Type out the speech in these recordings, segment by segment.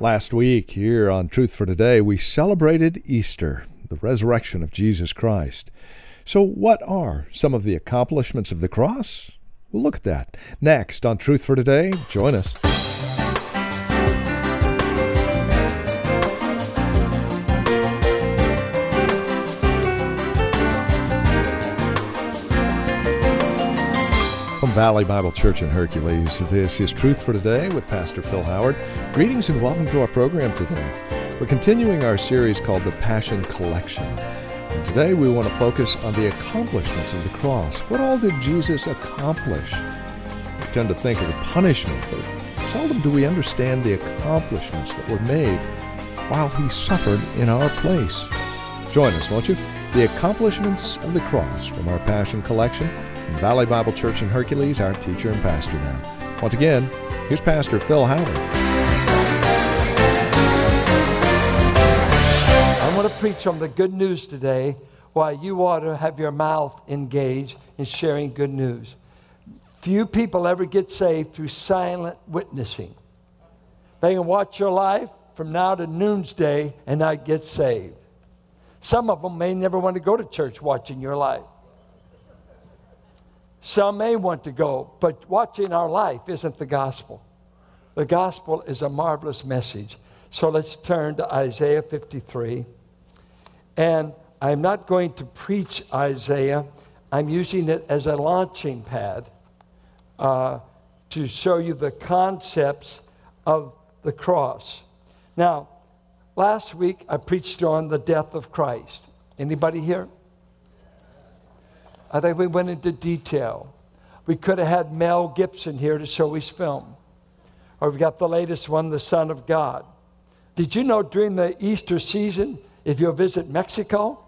Last week, here on Truth for Today, we celebrated Easter, the resurrection of Jesus Christ. So, what are some of the accomplishments of the cross? We'll look at that next on Truth for Today. Join us. Valley Bible Church in Hercules, this is Truth for Today with Pastor Phil Howard. Greetings and welcome to our program today. We're continuing our series called The Passion Collection. And today we want to focus on the accomplishments of the cross. What all did Jesus accomplish? We tend to think of the punishment, but seldom do we understand the accomplishments that were made while he suffered in our place. Join us, won't you? The accomplishments of the cross from our Passion Collection. Valley Bible Church in Hercules, our teacher and pastor now. Once again, here's Pastor Phil Howard. I want to preach on the good news today why you ought to have your mouth engaged in sharing good news. Few people ever get saved through silent witnessing. They can watch your life from now to noonday and not get saved. Some of them may never want to go to church watching your life. Some may want to go, but watching our life isn't the gospel. The gospel is a marvelous message. So let's turn to Isaiah 53. And I'm not going to preach Isaiah, I'm using it as a launching pad uh, to show you the concepts of the cross. Now, last week I preached on the death of Christ. Anybody here? I think we went into detail. We could have had Mel Gibson here to show his film. Or we've got the latest one, The Son of God. Did you know during the Easter season, if you visit Mexico,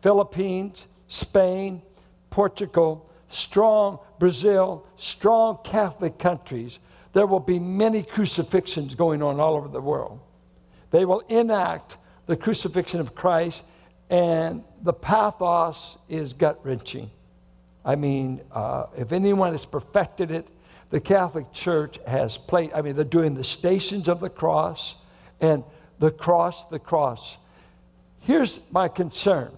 Philippines, Spain, Portugal, strong Brazil, strong Catholic countries, there will be many crucifixions going on all over the world. They will enact the crucifixion of Christ, and the pathos is gut wrenching. I mean, uh, if anyone has perfected it, the Catholic Church has played, I mean, they're doing the stations of the cross and the cross, the cross. Here's my concern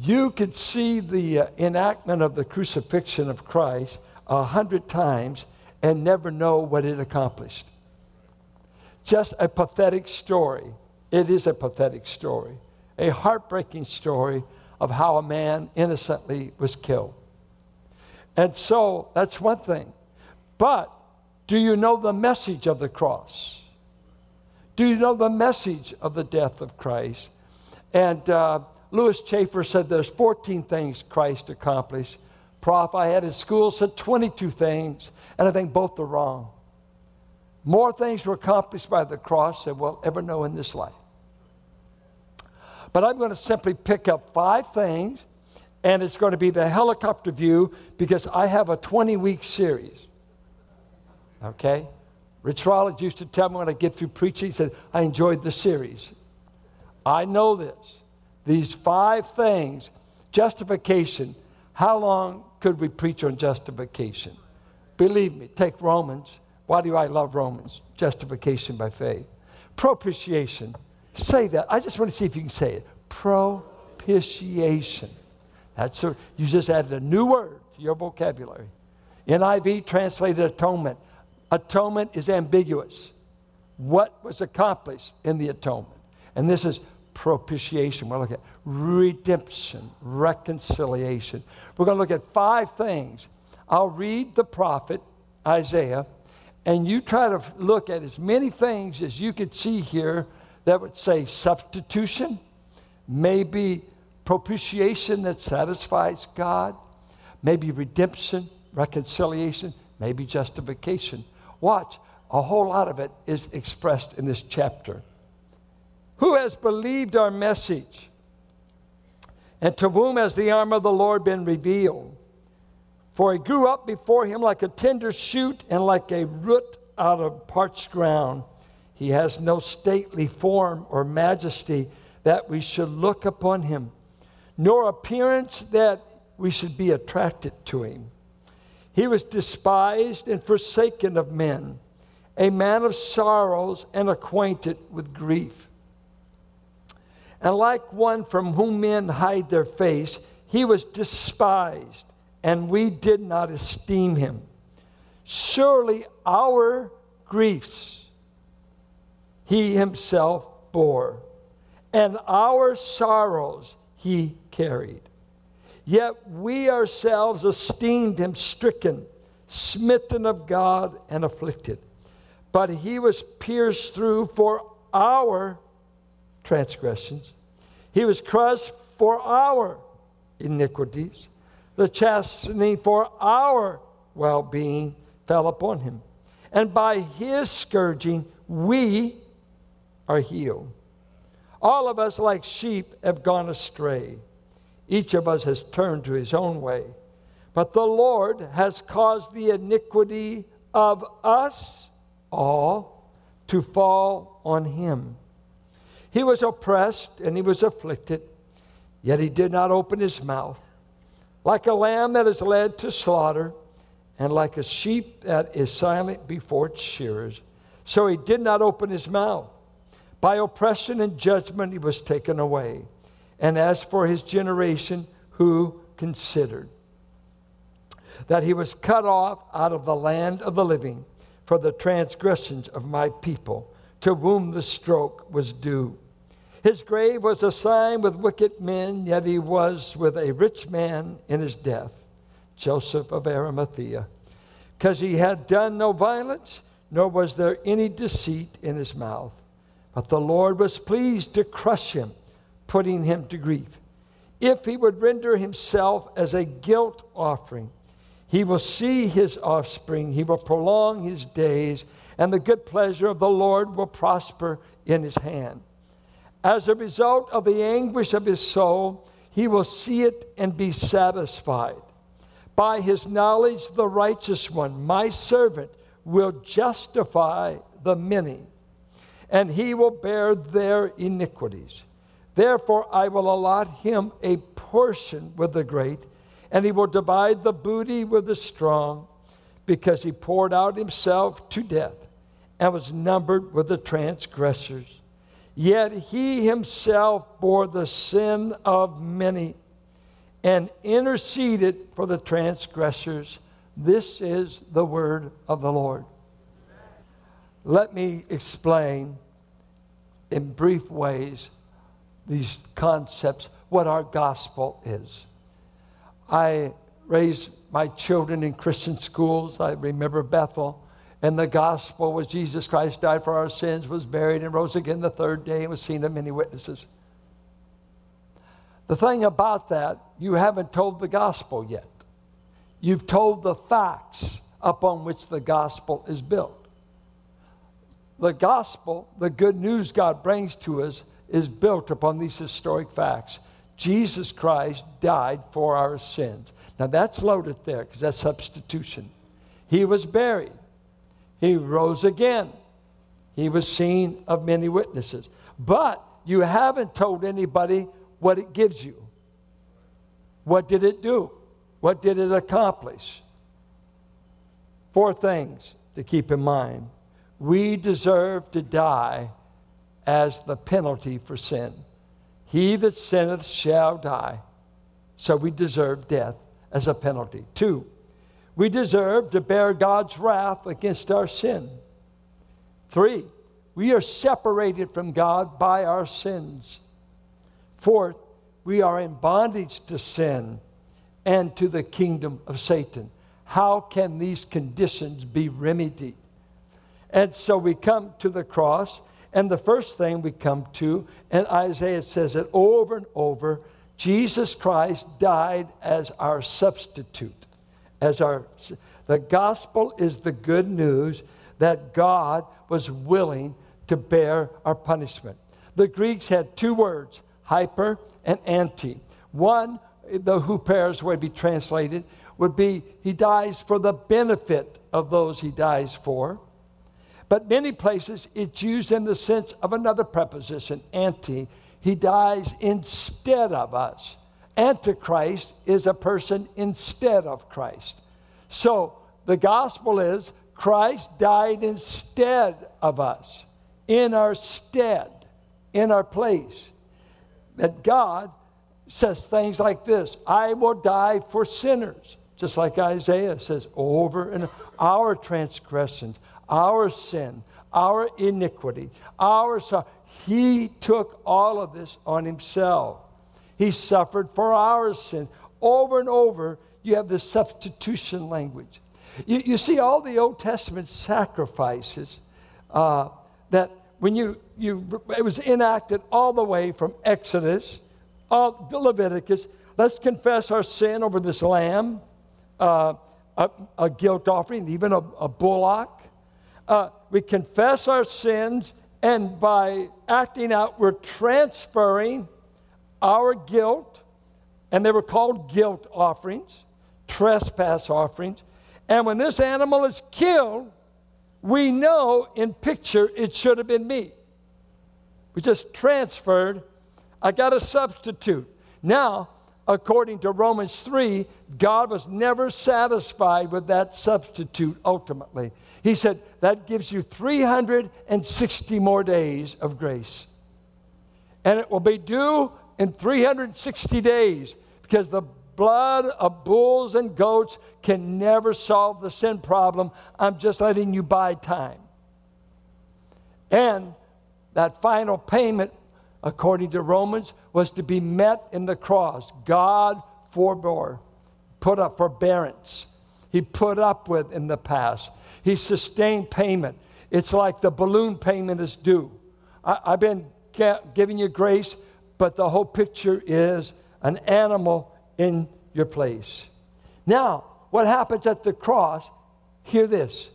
you could see the uh, enactment of the crucifixion of Christ a hundred times and never know what it accomplished. Just a pathetic story. It is a pathetic story, a heartbreaking story of how a man innocently was killed. And so that's one thing. But do you know the message of the cross? Do you know the message of the death of Christ? And uh, Lewis Chafer said there's 14 things Christ accomplished. Prof I had in school said 22 things, and I think both are wrong. More things were accomplished by the cross than we'll ever know in this life. But I'm going to simply pick up five things and it's going to be the helicopter view because I have a 20 week series. Okay? Rich Rollins used to tell me when I get through preaching, he said, I enjoyed the series. I know this. These five things justification. How long could we preach on justification? Believe me, take Romans. Why do I love Romans? Justification by faith. Propitiation. Say that. I just want to see if you can say it. Propitiation. That's a, you just added a new word to your vocabulary. NIV translated atonement. Atonement is ambiguous. What was accomplished in the atonement? And this is propitiation. We're looking at redemption, reconciliation. We're going to look at five things. I'll read the prophet Isaiah, and you try to look at as many things as you could see here that would say substitution, maybe propitiation that satisfies God, maybe redemption, reconciliation, maybe justification. Watch, a whole lot of it is expressed in this chapter. Who has believed our message? And to whom has the arm of the Lord been revealed? For he grew up before him like a tender shoot and like a root out of parched ground. He has no stately form or majesty that we should look upon him nor appearance that we should be attracted to him. He was despised and forsaken of men, a man of sorrows and acquainted with grief. And like one from whom men hide their face, he was despised, and we did not esteem him. Surely our griefs he himself bore, and our sorrows he carried. Yet we ourselves esteemed him stricken, smitten of God, and afflicted. But he was pierced through for our transgressions, he was crushed for our iniquities. The chastening for our well being fell upon him. And by his scourging, we are healed. All of us, like sheep, have gone astray. Each of us has turned to his own way. But the Lord has caused the iniquity of us all to fall on him. He was oppressed and he was afflicted, yet he did not open his mouth. Like a lamb that is led to slaughter, and like a sheep that is silent before its shearers, so he did not open his mouth. By oppression and judgment he was taken away. And as for his generation, who considered that he was cut off out of the land of the living for the transgressions of my people, to whom the stroke was due. His grave was assigned with wicked men, yet he was with a rich man in his death, Joseph of Arimathea, because he had done no violence, nor was there any deceit in his mouth. But the Lord was pleased to crush him, putting him to grief. If he would render himself as a guilt offering, he will see his offspring, he will prolong his days, and the good pleasure of the Lord will prosper in his hand. As a result of the anguish of his soul, he will see it and be satisfied. By his knowledge, the righteous one, my servant, will justify the many and he will bear their iniquities. Therefore, I will allot him a portion with the great, and he will divide the booty with the strong, because he poured out himself to death and was numbered with the transgressors. Yet he himself bore the sin of many and interceded for the transgressors. This is the word of the Lord. Let me explain in brief ways these concepts, what our gospel is. I raised my children in Christian schools. I remember Bethel. And the gospel was Jesus Christ died for our sins, was buried, and rose again the third day, and was seen of many witnesses. The thing about that, you haven't told the gospel yet. You've told the facts upon which the gospel is built the gospel, the good news God brings to us, is built upon these historic facts. Jesus Christ died for our sins. Now that's loaded there because that's substitution. He was buried, he rose again, he was seen of many witnesses. But you haven't told anybody what it gives you. What did it do? What did it accomplish? Four things to keep in mind we deserve to die as the penalty for sin. He that sinneth shall die. So we deserve death as a penalty. Two, we deserve to bear God's wrath against our sin. Three, we are separated from God by our sins. Fourth, we are in bondage to sin and to the kingdom of Satan. How can these conditions be remedied? And so we come to the cross, and the first thing we come to, and Isaiah says it over and over Jesus Christ died as our substitute. As our the gospel is the good news that God was willing to bear our punishment. The Greeks had two words, hyper and anti. One, the huperes would be translated, would be he dies for the benefit of those he dies for. But many places it's used in the sense of another preposition, anti. He dies instead of us. Antichrist is a person instead of Christ. So the gospel is Christ died instead of us, in our stead, in our place. That God says things like this I will die for sinners, just like Isaiah says over and our transgressions, our sin, our iniquity, our sorrow. He took all of this on himself. He suffered for our sin. Over and over, you have the substitution language. You, you see, all the Old Testament sacrifices uh, that when you, you, it was enacted all the way from Exodus, all, Leviticus. Let's confess our sin over this lamb, uh, a, a, guilt offering, even a, a bullock. Uh, we confess our sins, and by acting out, we're transferring our guilt, and they were called guilt offerings, trespass offerings. And when this animal is killed, we know in picture it should have been me. We just transferred. I got a substitute. Now, according to Romans 3, God was never satisfied with that substitute ultimately. He said, that gives you 360 more days of grace. And it will be due in 360 days because the blood of bulls and goats can never solve the sin problem. I'm just letting you buy time. And that final payment, according to Romans, was to be met in the cross. God forbore, put up forbearance. He put up with in the past. He sustained payment. It's like the balloon payment is due. I, have been giving you grace, but the whole picture is an animal in your place. Now, what happens at the cross? Hear this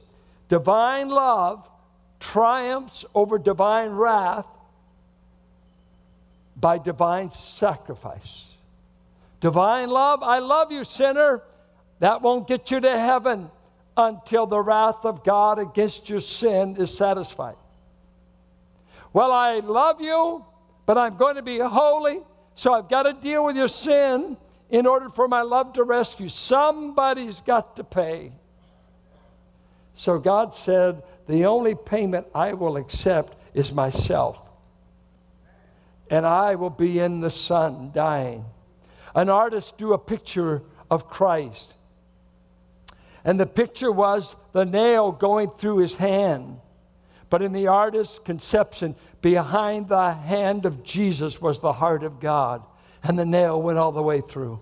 divine love triumphs over divine wrath by divine sacrifice. Divine love, I love you, sinner. That won't get you to heaven until the wrath of God against your sin is satisfied. Well, I love you, but I'm going to be holy, so I've got to deal with your sin in order for my love to rescue. Somebody's got to pay. So God said, The only payment I will accept is myself. And I will be in the son dying. An artist drew a picture of Christ. And the picture was the nail going through his hand. But in the artist's conception, behind the hand of Jesus was the heart of God and the nail went all the way through.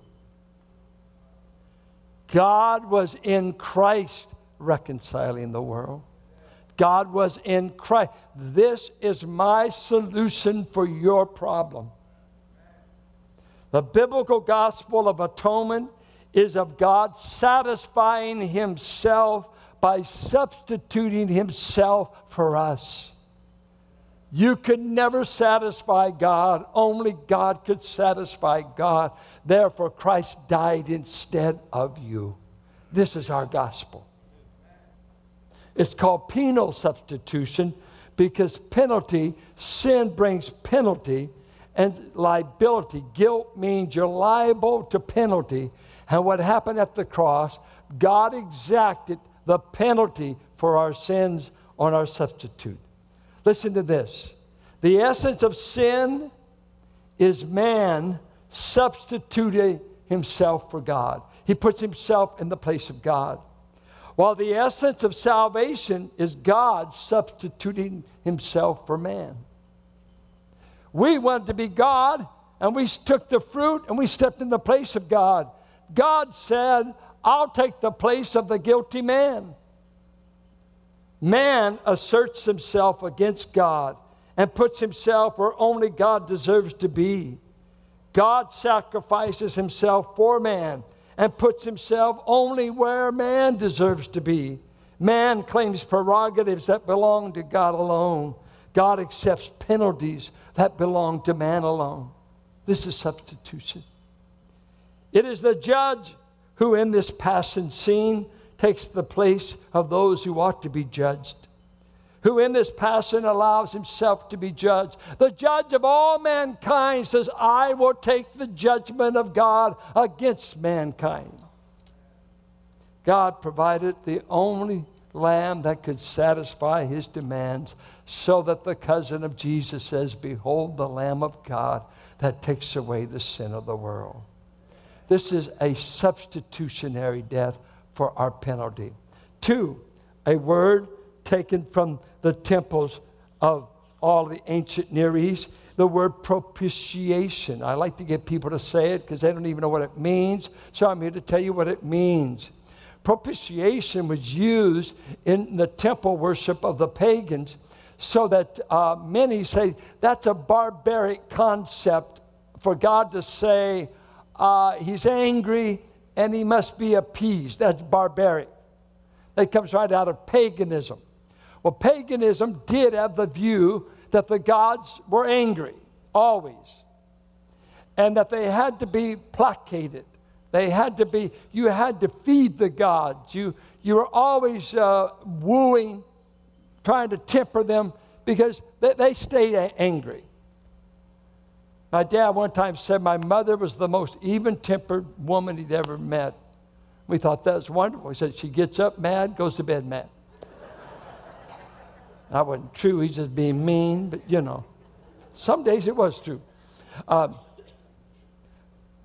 God was in Christ reconciling the world. God was in Christ. This is my solution for your problem. The biblical gospel of atonement is of God satisfying Himself by substituting Himself for us. You could never satisfy God. Only God could satisfy God. Therefore, Christ died instead of you. This is our gospel. It's called penal substitution because penalty, sin brings penalty and liability. Guilt means you're liable to penalty. And what happened at the cross, God exacted the penalty for our sins on our substitute. Listen to this. The essence of sin is man substituting himself for God. He puts himself in the place of God. While the essence of salvation is God substituting himself for man. We wanted to be God, and we took the fruit and we stepped in the place of God. God said, I'll take the place of the guilty man. Man asserts himself against God and puts himself where only God deserves to be. God sacrifices himself for man and puts himself only where man deserves to be. Man claims prerogatives that belong to God alone. God accepts penalties that belong to man alone. This is substitution. It is the judge who, in this passion scene, takes the place of those who ought to be judged, who in this passion allows himself to be judged. The judge of all mankind says, I will take the judgment of God against mankind. God provided the only lamb that could satisfy his demands, so that the cousin of Jesus says, Behold the Lamb of God that takes away the sin of the world. This is a substitutionary death for our penalty. Two, a word taken from the temples of all the ancient Near East, the word propitiation. I like to get people to say it because they don't even know what it means. So I'm here to tell you what it means. Propitiation was used in the temple worship of the pagans so that uh, many say that's a barbaric concept for God to say uh, he's angry and he must be appeased. That's barbaric. That comes right out of paganism. Well, paganism did have the view that the gods were angry, always, and that they had to be placated. They had to be, you had to feed the gods. You, you were always uh, wooing, trying to temper them because they, they stayed angry. My dad one time said my mother was the most even tempered woman he'd ever met. We thought that was wonderful. He said she gets up mad, goes to bed mad. That wasn't true. He's just being mean, but you know, some days it was true. Um,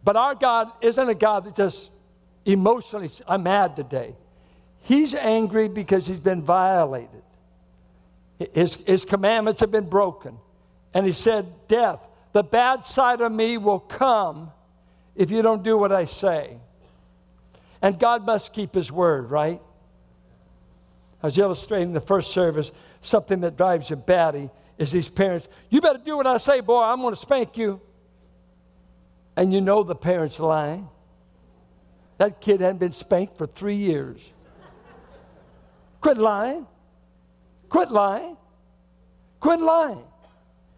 but our God isn't a God that just emotionally, I'm mad today. He's angry because he's been violated. His, his commandments have been broken. And he said, Death, the bad side of me will come if you don't do what I say. And God must keep his word, right? I was illustrating the first service something that drives you batty is these parents, you better do what I say, boy, I'm going to spank you. And you know the parents lying. That kid hadn't been spanked for three years. Quit lying. Quit lying. Quit lying.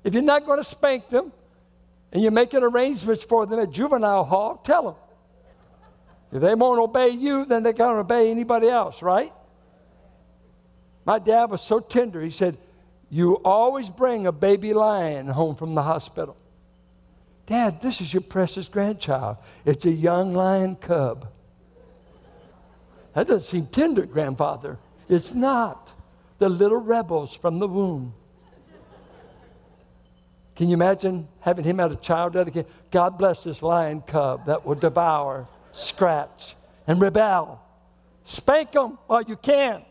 If you're not going to spank them and you're making arrangements for them at juvenile hall, tell them. If they won't obey you, then they can't obey anybody else, right? My dad was so tender. He said, You always bring a baby lion home from the hospital. Dad, this is your precious grandchild. It's a young lion cub. That doesn't seem tender, grandfather. It's not the little rebels from the womb. Can you imagine having him as a child dedicated? God bless this lion cub that will devour, scratch, and rebel. Spank him while you can.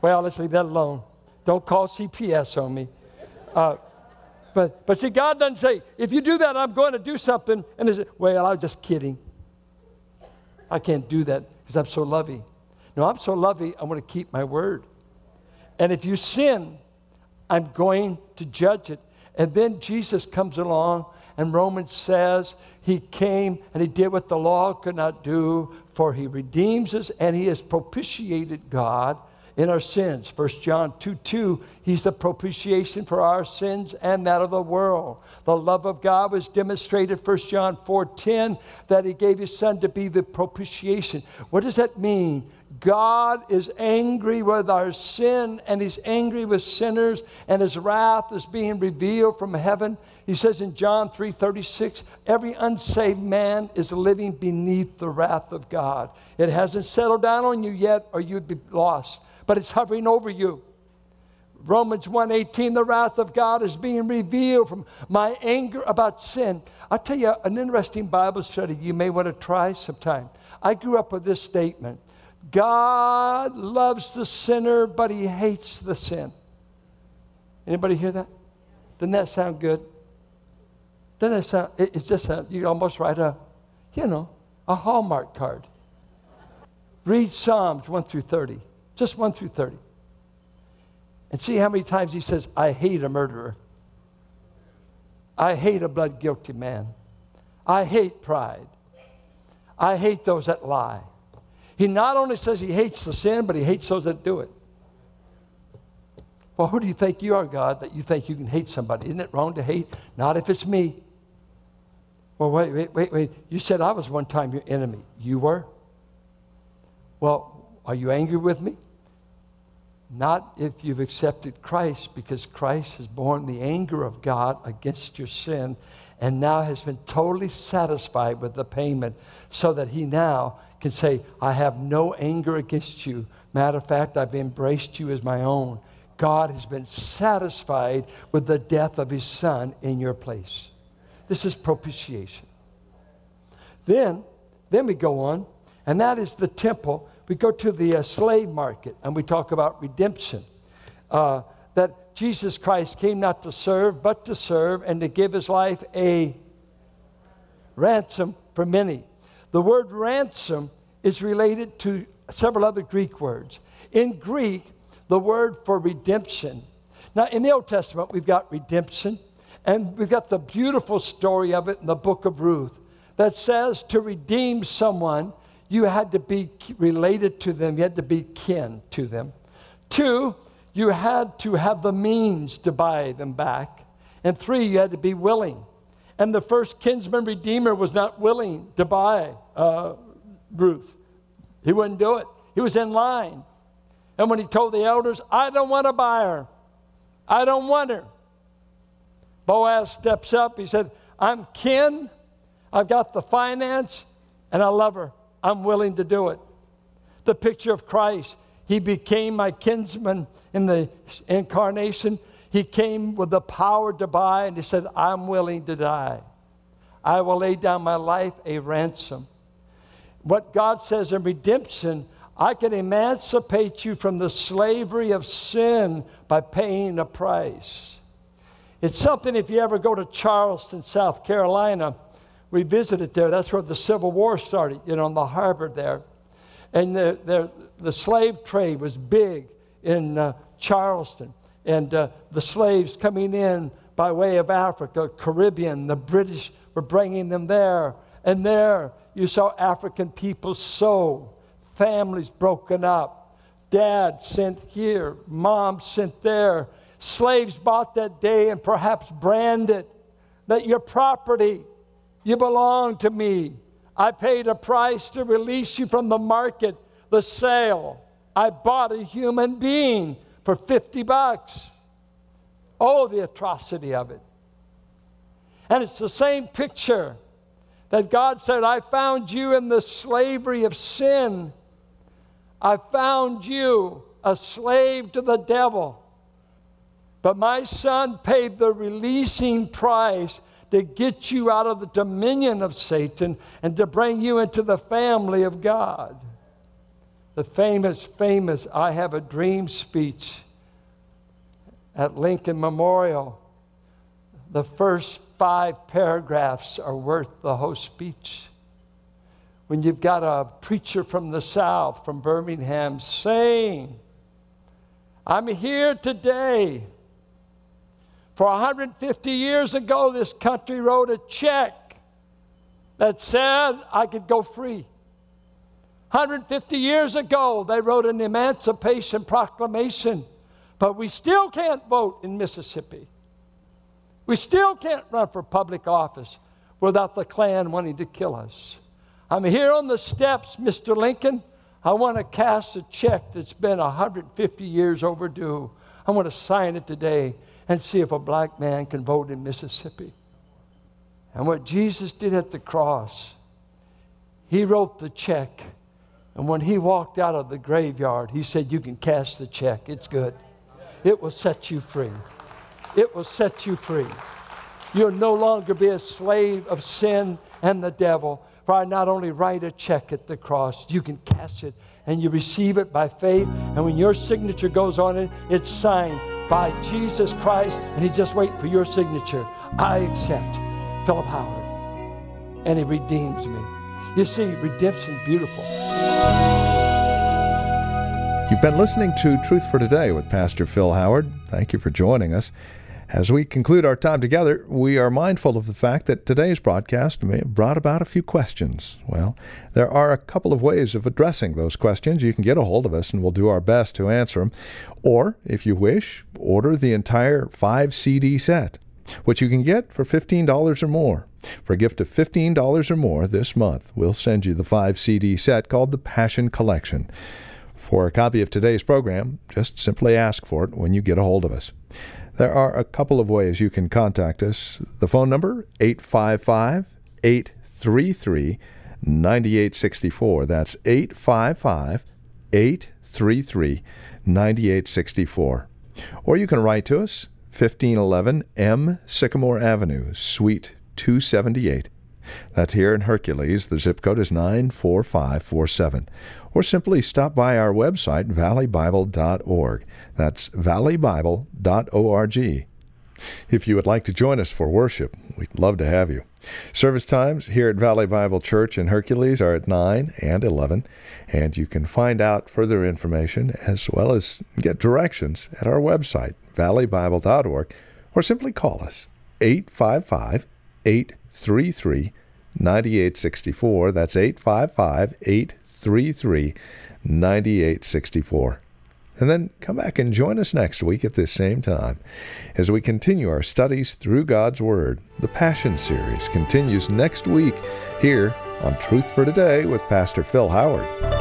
Well, let's leave that alone. Don't call CPS on me. Uh, but, but see, God doesn't say, if you do that, I'm going to do something. And they say, well, I was just kidding. I can't do that because I'm so loving. No, I'm so loving, I want to keep my word. And if you sin, I'm going to judge it. And then Jesus comes along, and Romans says he came and he did what the law could not do, for he redeems us and he has propitiated God in our sins. 1 John 2 2, he's the propitiation for our sins and that of the world. The love of God was demonstrated, 1 John 4 10, that he gave his son to be the propitiation. What does that mean? God is angry with our sin and he's angry with sinners and his wrath is being revealed from heaven. He says in John 3:36, every unsaved man is living beneath the wrath of God. It hasn't settled down on you yet or you'd be lost, but it's hovering over you. Romans 1:18 the wrath of God is being revealed from my anger about sin. I'll tell you an interesting Bible study you may want to try sometime. I grew up with this statement. God loves the sinner, but he hates the sin. Anybody hear that? Doesn't that sound good? Doesn't that sound, it, it's just, a, you almost write a, you know, a Hallmark card. Read Psalms 1 through 30, just 1 through 30. And see how many times he says, I hate a murderer. I hate a blood guilty man. I hate pride. I hate those that lie. He not only says he hates the sin, but he hates those that do it. Well, who do you think you are, God, that you think you can hate somebody? Isn't it wrong to hate? Not if it's me. Well, wait, wait, wait, wait. You said I was one time your enemy. You were? Well, are you angry with me? Not if you've accepted Christ, because Christ has borne the anger of God against your sin and now has been totally satisfied with the payment so that he now can say, I have no anger against you. Matter of fact, I've embraced you as my own. God has been satisfied with the death of his son in your place. This is propitiation. Then, then we go on, and that is the temple. We go to the uh, slave market, and we talk about redemption. Uh, that Jesus Christ came not to serve, but to serve, and to give his life a ransom for many. The word ransom is related to several other Greek words. In Greek, the word for redemption. Now, in the Old Testament, we've got redemption, and we've got the beautiful story of it in the book of Ruth that says to redeem someone, you had to be related to them, you had to be kin to them. Two, you had to have the means to buy them back. And three, you had to be willing. And the first kinsman redeemer was not willing to buy uh, Ruth. He wouldn't do it. He was in line. And when he told the elders, I don't want to buy her, I don't want her, Boaz steps up. He said, I'm kin, I've got the finance, and I love her. I'm willing to do it. The picture of Christ. He became my kinsman in the incarnation. He came with the power to buy, and he said, I'm willing to die. I will lay down my life a ransom. What God says in redemption, I can emancipate you from the slavery of sin by paying a price. It's something if you ever go to Charleston, South Carolina, we visited there. That's where the Civil War started, you know, on the harbor there. And the, the, the slave trade was big in uh, Charleston. And uh, the slaves coming in by way of Africa, Caribbean, the British were bringing them there. And there you saw African people sow, families broken up, dad sent here, mom sent there. Slaves bought that day and perhaps branded that your property, you belong to me. I paid a price to release you from the market, the sale. I bought a human being for 50 bucks. Oh, the atrocity of it. And it's the same picture that God said, I found you in the slavery of sin. I found you a slave to the devil. But my son paid the releasing price to get you out of the dominion of Satan and to bring you into the family of God. The famous, famous I Have a Dream speech at Lincoln Memorial. The first five paragraphs are worth the whole speech. When you've got a preacher from the South, from Birmingham, saying, I'm here today. For 150 years ago, this country wrote a check that said I could go free. 150 years ago, they wrote an Emancipation Proclamation, but we still can't vote in Mississippi. We still can't run for public office without the Klan wanting to kill us. I'm here on the steps, Mr. Lincoln. I want to cast a check that's been 150 years overdue. I want to sign it today and see if a black man can vote in Mississippi. And what Jesus did at the cross, he wrote the check. And when he walked out of the graveyard, he said, You can cash the check. It's good. It will set you free it will set you free. You'll no longer be a slave of sin and the devil. For I not only write a check at the cross, you can cash it and you receive it by faith. And when your signature goes on it, it's signed by Jesus Christ, and He's just waiting for your signature. I accept Philip Howard. And He redeems me. You see, redemption beautiful. You've been listening to Truth for Today with Pastor Phil Howard. Thank you for joining us. As we conclude our time together, we are mindful of the fact that today's broadcast may have brought about a few questions. Well, there are a couple of ways of addressing those questions. You can get a hold of us and we'll do our best to answer them. Or, if you wish, order the entire 5 CD set, which you can get for $15 or more. For a gift of $15 or more this month, we'll send you the 5 CD set called the Passion Collection. For a copy of today's program, just simply ask for it when you get a hold of us. There are a couple of ways you can contact us. The phone number 855 833 9864. That's 855 833 9864. Or you can write to us 1511 M Sycamore Avenue, Suite 278. That's here in Hercules. The zip code is 94547. Or simply stop by our website, valleybible.org. That's valleybible.org. If you would like to join us for worship, we'd love to have you. Service times here at Valley Bible Church in Hercules are at 9 and 11, and you can find out further information as well as get directions at our website, valleybible.org, or simply call us 855 833 9864. That's 855 833 9864. And then come back and join us next week at this same time as we continue our studies through God's Word. The Passion Series continues next week here on Truth for Today with Pastor Phil Howard.